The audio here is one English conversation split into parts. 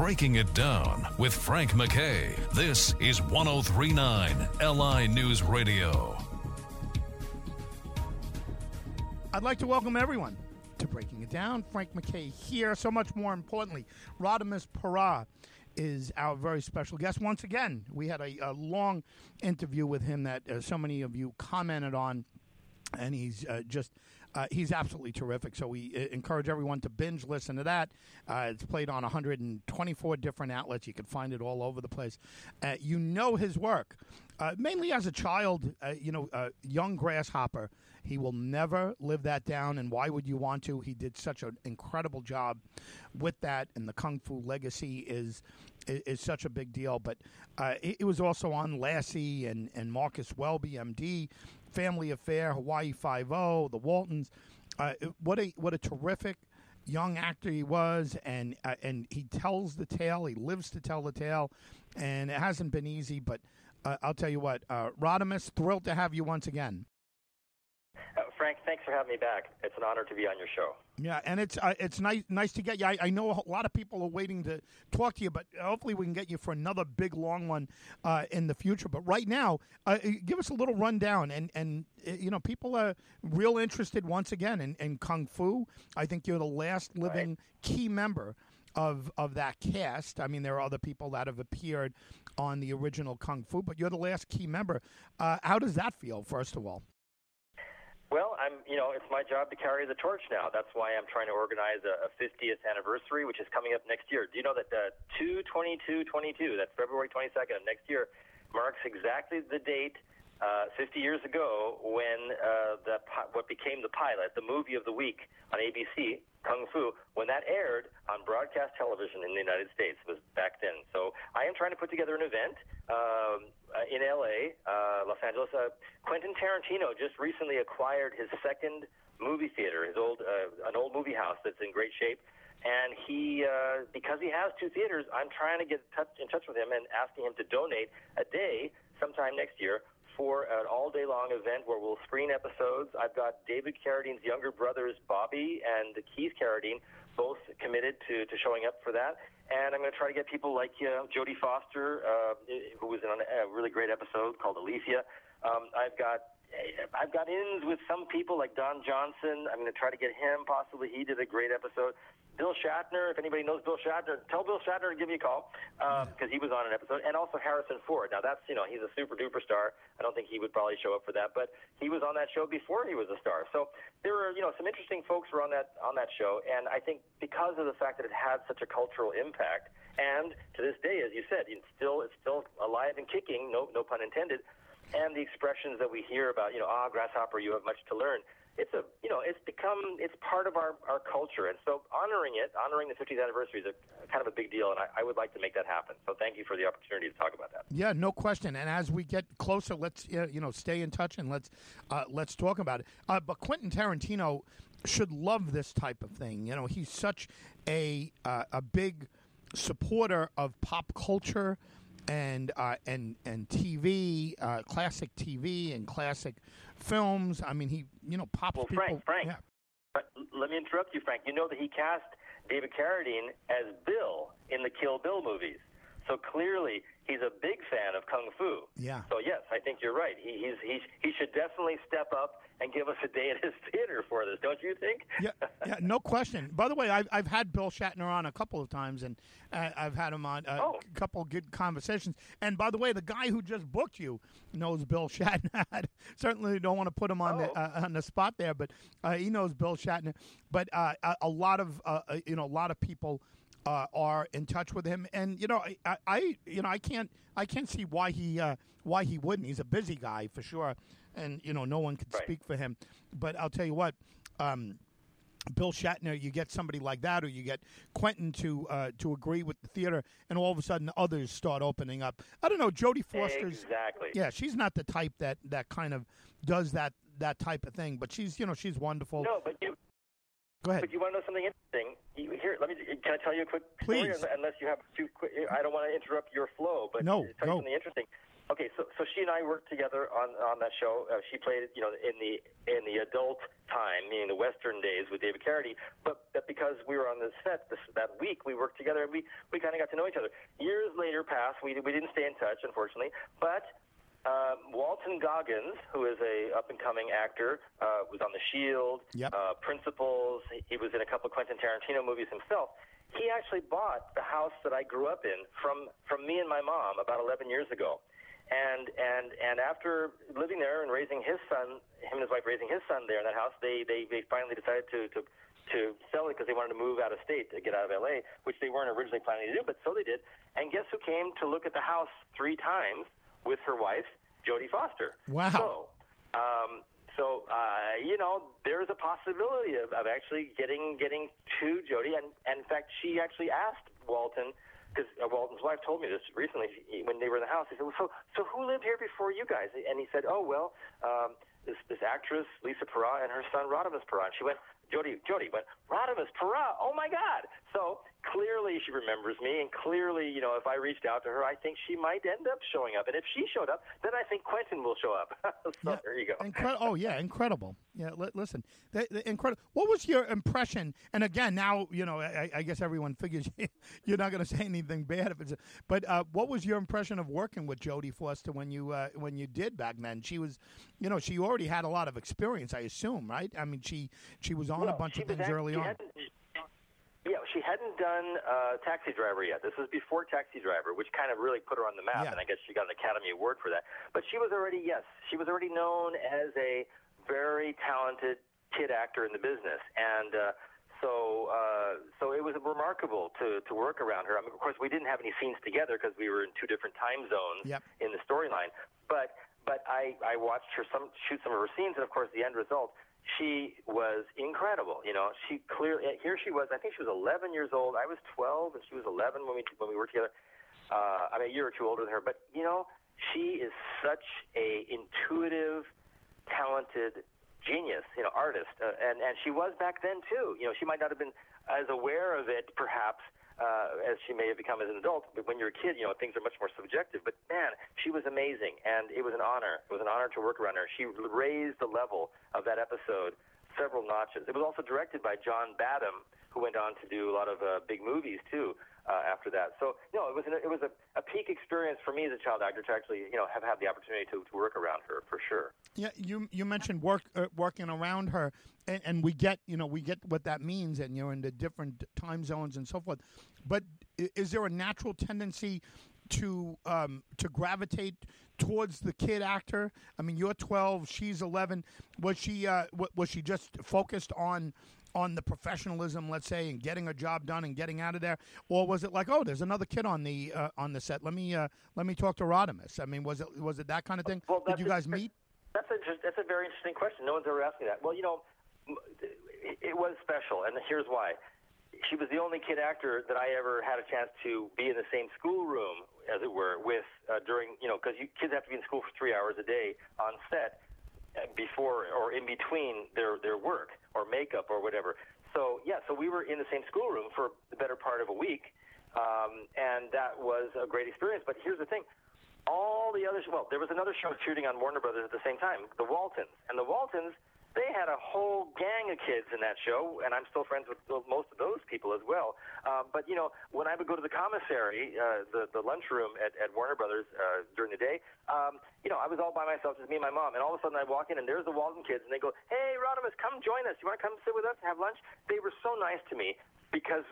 Breaking It Down with Frank MacKay. This is 1039 LI News Radio. I'd like to welcome everyone to Breaking It Down. Frank MacKay here. So much more importantly, Radames Pera is our very special guest. Once again, we had a, a long interview with him that uh, so many of you commented on, and he's uh, just. Uh, he's absolutely terrific. So we uh, encourage everyone to binge listen to that. Uh, it's played on 124 different outlets. You can find it all over the place. Uh, you know his work, uh, mainly as a child. You know, young grasshopper. He will never live that down. And why would you want to? He did such an incredible job with that, and the kung fu legacy is is, such a big deal. But uh, it, it was also on Lassie and and Marcus Welby, MD, Family Affair, Hawaii Five O, The Waltons. Uh, what a what a terrific young actor he was, and uh, and he tells the tale. He lives to tell the tale, and it hasn't been easy. But uh, I'll tell you what, uh, Radames, thrilled to have you once again. Uh, Frank, thanks for having me back. It's an honor to be on your show. Yeah, and it's uh, it's nice nice to get you. I, I know a lot of people are waiting to talk to you, but hopefully we can get you for another big long one uh, in the future. But right now, uh, give us a little rundown, and and uh, you know people are real interested once again in, in kung fu. I think you're the last living key member of of that cast. I mean, there are other people that have appeared on the original kung fu, but you're the last key member. Uh, how does that feel? First of all. Well, I'm, you know, it's my job to carry the torch now. That's why I'm trying to organize a, a 50th anniversary, which is coming up next year. Do you know that uh, 22222, that's February 22nd of next year, marks exactly the date uh, 50 years ago when uh, the what became the pilot, the movie of the week on ABC, Kung Fu, when that aired on broadcast television in the United States was back then. So I am trying to put together an event um, uh, in LA, uh, Los Angeles. Uh, Quentin Tarantino just recently acquired his second movie theater, his old uh, an old movie house that's in great shape. And he, uh, because he has two theaters, I'm trying to get touch, in touch with him and asking him to donate a day sometime next year for an all day long event where we'll screen episodes. I've got David Carradine's younger brothers, Bobby and Keith Carradine, both committed to, to showing up for that. And I'm going to try to get people like uh, Jodie Foster, uh, who was in a really great episode called Alicia. Um, I've got I've got ins with some people like Don Johnson. I'm going to try to get him. Possibly he did a great episode. Bill Shatner, if anybody knows Bill Shatner, tell Bill Shatner to give me a call because he was on an episode, and also Harrison Ford. Now that's you know he's a super duper star. I don't think he would probably show up for that, but he was on that show before he was a star. So there were you know some interesting folks were on that on that show, and I think because of the fact that it had such a cultural impact, and to this day, as you said, it's still it's still alive and kicking. No no pun intended. And the expressions that we hear about, you know, ah, grasshopper, you have much to learn it's a you know it's become it's part of our, our culture and so honoring it honoring the 50th anniversary is a kind of a big deal and I, I would like to make that happen so thank you for the opportunity to talk about that Yeah, no question. And as we get closer, let's uh, you know stay in touch and let's uh, let's talk about it. Uh, but Quentin Tarantino should love this type of thing. You know, he's such a uh, a big supporter of pop culture and uh, and and TV, uh, classic TV and classic films. I mean, he you know pops well people. frank frank yeah. but let me interrupt you frank you know that he cast david carradine as bill in the kill bill movies so clearly he's a big fan of kung fu Yeah. so yes i think you're right he, he's, he's, he should definitely step up and give us a day at his theater for this don't you think yeah, yeah, no question. By the way, I've I've had Bill Shatner on a couple of times, and uh, I've had him on a Oh. couple of good conversations. And by the way, the guy who just booked you knows Bill Shatner. I Certainly don't want to put him on the Oh. uh, on the spot there, but uh, he knows Bill Shatner. But uh, a, a lot of uh, uh, you know a lot of people. Uh, are in touch with him, and you know, I, I, you know, I can't, I can't see why he, uh, why he wouldn't. He's a busy guy for sure, and you know, no one could Right. speak for him. But I'll tell you what, um, Bill Shatner, you get somebody like that, or you get Quentin to uh, to agree with the theater, and all of a sudden others start opening up. I don't know, Jodie Foster's. exactly Yeah, she's not the type that that kind of does that that type of thing, but she's you know she's wonderful. no but you Go ahead. But you want to know something interesting? You, here, let me. Can I tell you a quick Please. story? Unless you have too quick. I don't want to interrupt your flow, but No, tell you something interesting. Okay, so so she and I worked together on on that show. Uh, she played, you know, in the in the adult time, meaning the Western days with David Carradine. But, but because we were on the set this, that week, we worked together and we we kind of got to know each other. Years later passed. We we didn't stay in touch, unfortunately. But uh, Walton Goggins, who is a up and coming actor, uh, was on The Shield, Yep. uh, Principals. He was in a couple of Quentin Tarantino movies himself. He actually bought the house that I grew up in from from me and my mom about 11 years ago. And and and after living there and raising his son, him and his wife raising his son there in that house, they they, they finally decided to to to sell it because they wanted to move out of state to get out of LA, which they weren't originally planning to do, but so they did. And guess who came to look at the house three times with her wife, Jodie Foster? Wow. So, um, so uh, you know, there's a possibility of, of actually getting getting to Jodie, and, and in fact, she actually asked Walton because uh, Walton's wife told me this recently he- when they were in the house. He said, well, "So, so who lived here before you guys?" And he said, "Oh, well, um, this this actress Lisa Pera and her son Radames Pera." And she went, Jody, Jodie went Radames Pera. Oh my God!" So clearly she remembers me, and clearly, you know, if I reached out to her, I think she might end up showing up. And if she showed up, then I think Quentin will show up. so Yeah. there you go. Incre- oh yeah, incredible. Yeah, li- listen, the, the incredible. What was your impression? And again, now you know, I, I guess everyone figures you're not going to say anything bad if it's. A, but uh, what was your impression of working with Jodie Foster when you uh, when you did back then? She was, you know, she already had a lot of experience, I assume, right? I mean, she she was on a bunch of things act- early on. Yeah, she hadn't done uh, Taxi Driver yet. This was before Taxi Driver, which kind of really put her on the map, Yeah. and I guess she got an Academy Award for that. But she was already, yes, she was already known as a very talented kid actor in the business, and uh, so uh, so it was remarkable to to work around her. I mean, of course, we didn't have any scenes together because we were in two different time zones Yep. in the storyline, but but I I watched her some shoot some of her scenes, and of course, the end result she was incredible. You know, she clearly here she was. I think she was 11 years old. I was 12, and she was 11 when we when we worked together. Uh, I'm a year or two older than her, but you know, she is such a intuitive, talented genius. You know, artist, uh, and and she was back then too. You know, she might not have been as aware of it, perhaps. Uh, as she may have become as an adult, but when you're a kid, you know things are much more subjective. But man, she was amazing, and it was an honor. It was an honor to work around her. She raised the level of that episode several notches. It was also directed by John Badham, who went on to do a lot of uh, big movies too uh, after that. So, know, it was an, it was a, a peak experience for me as a child actor to actually, you know, have had the opportunity to, to work around her for sure. Yeah, you you mentioned work uh, working around her, and, and we get you know we get what that means, and you're in the different time zones and so forth. But is there a natural tendency to um, to gravitate towards the kid actor? I mean, you're 12, she's 11. Was she uh, wa- was she just focused on? On the professionalism, let's say, and getting a job done and getting out of there, or was it like, oh, there's another kid on the uh, on the set? Let me uh, let me talk to Radames. I mean, was it was it that kind of thing? Well, Did you guys meet? That's a just, that's a very interesting question. No one's ever asked me that. Well, you know, it, it was special, and here's why. She was the only kid actor that I ever had a chance to be in the same schoolroom, as it were, with uh, during you know because kids have to be in school for three hours a day on set uh, before or in between their their work or makeup or whatever. So yeah, so we were in the same schoolroom for the better part of a week, um, and that was a great experience. But here's the thing: all the others. Well, there was another show shooting on Warner Brothers at the same time, The Waltons, and The Waltons. They had a whole gang of kids in that show, and I'm still friends with most of those people as well. Um, but you know, when I would go to the commissary, uh, the the lunchroom at, at Warner Brothers uh, during the day, um, you know, I was all by myself, just me and my mom. And all of a sudden, I walk in, and there's the Walton kids, and they go, "Hey, Radames, come join us. You want to come sit with us and have lunch?" They were so nice to me because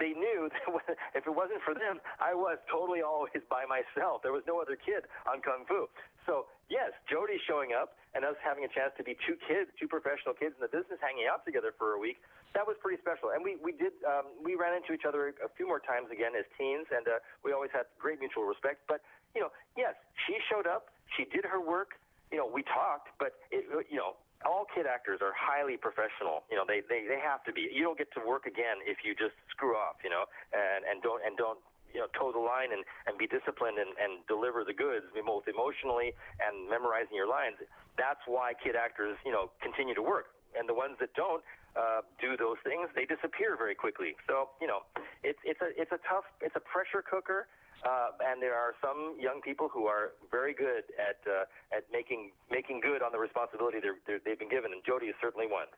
they knew that if it wasn't for them, I was totally always by myself. There was no other kid on Kung Fu. So, yes, Jodie showing up and us having a chance to be two kids, two professional kids in the business hanging out together for a week, that was pretty special. And we, we did, um, we ran into each other a few more times again as teens, and uh, we always had great mutual respect. But, you know, yes, she showed up, she did her work, you know, we talked, but, it, you know, all kid actors are highly professional. You know, they, they, they have to be. You don't get to work again if you just screw off, you know, and, and don't and don't you know toe the line and, and be disciplined and, and deliver the goods both emotionally and memorizing your lines. That's why kid actors, you know, continue to work. And the ones that don't uh, do those things, they disappear very quickly. So you know, it's it's a it's a tough it's a pressure cooker. Uh, and there are some young people who are very good at uh, at making making good on the responsibility they're, they're, they've been given, and Jodie is certainly one.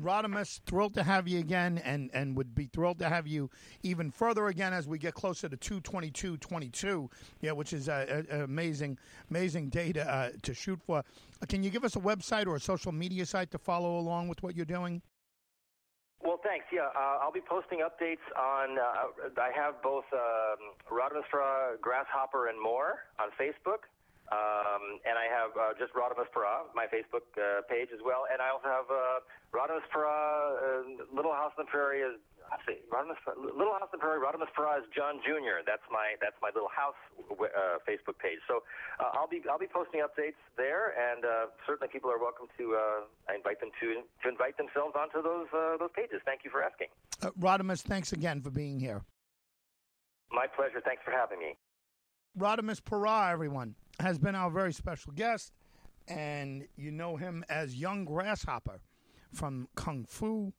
Radames, thrilled to have you again, and, and would be thrilled to have you even further again as we get closer to 222.22, yeah, which is an amazing, amazing day to, uh, to shoot for. Can you give us a website or a social media site to follow along with what you're doing? Well, thanks. Yeah, uh, I'll be posting updates on. Uh, I have both um, Radames Grasshopper, and more on Facebook. Um, and I have uh, just Radames Pera, my Facebook uh, page as well, and I also have uh, Radames Pera, uh, Little House on the Prairie is I see Radames, Little House on the Prairie. Radames Pera is John Jr. That's my that's my Little House uh, Facebook page. So uh, I'll be I'll be posting updates there, and uh, certainly people are welcome to. Uh, I invite them to to invite themselves onto those uh, those pages. Thank you for asking. Uh, Radames, thanks again for being here. My pleasure. Thanks for having me. Radames Pera, everyone, has been our very special guest, and you know him as Young Grasshopper from Kung Fu,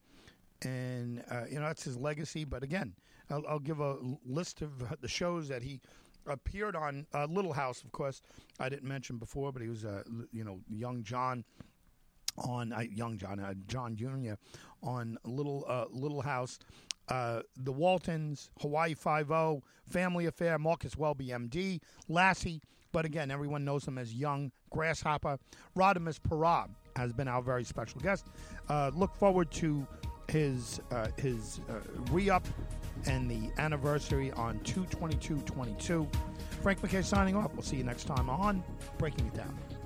and uh, you know that's his legacy. But again, I'll, I'll, give a list of the shows that he appeared on. Uh, Little House, of course, I didn't mention before, but he was, uh, you know, Young John on uh, Young John, uh, John Jr. on Little uh, Little House uh, the Waltons, Hawaii Five O, Family Affair, Marcus Welby, MD, Lassie, but again, everyone knows him as Young Grasshopper. Radames Pera has been our very special guest. Uh, look forward to his uh, his uh, re-up and the anniversary on 22222. Frank MacKay signing off. We'll see you next time on Breaking It Down.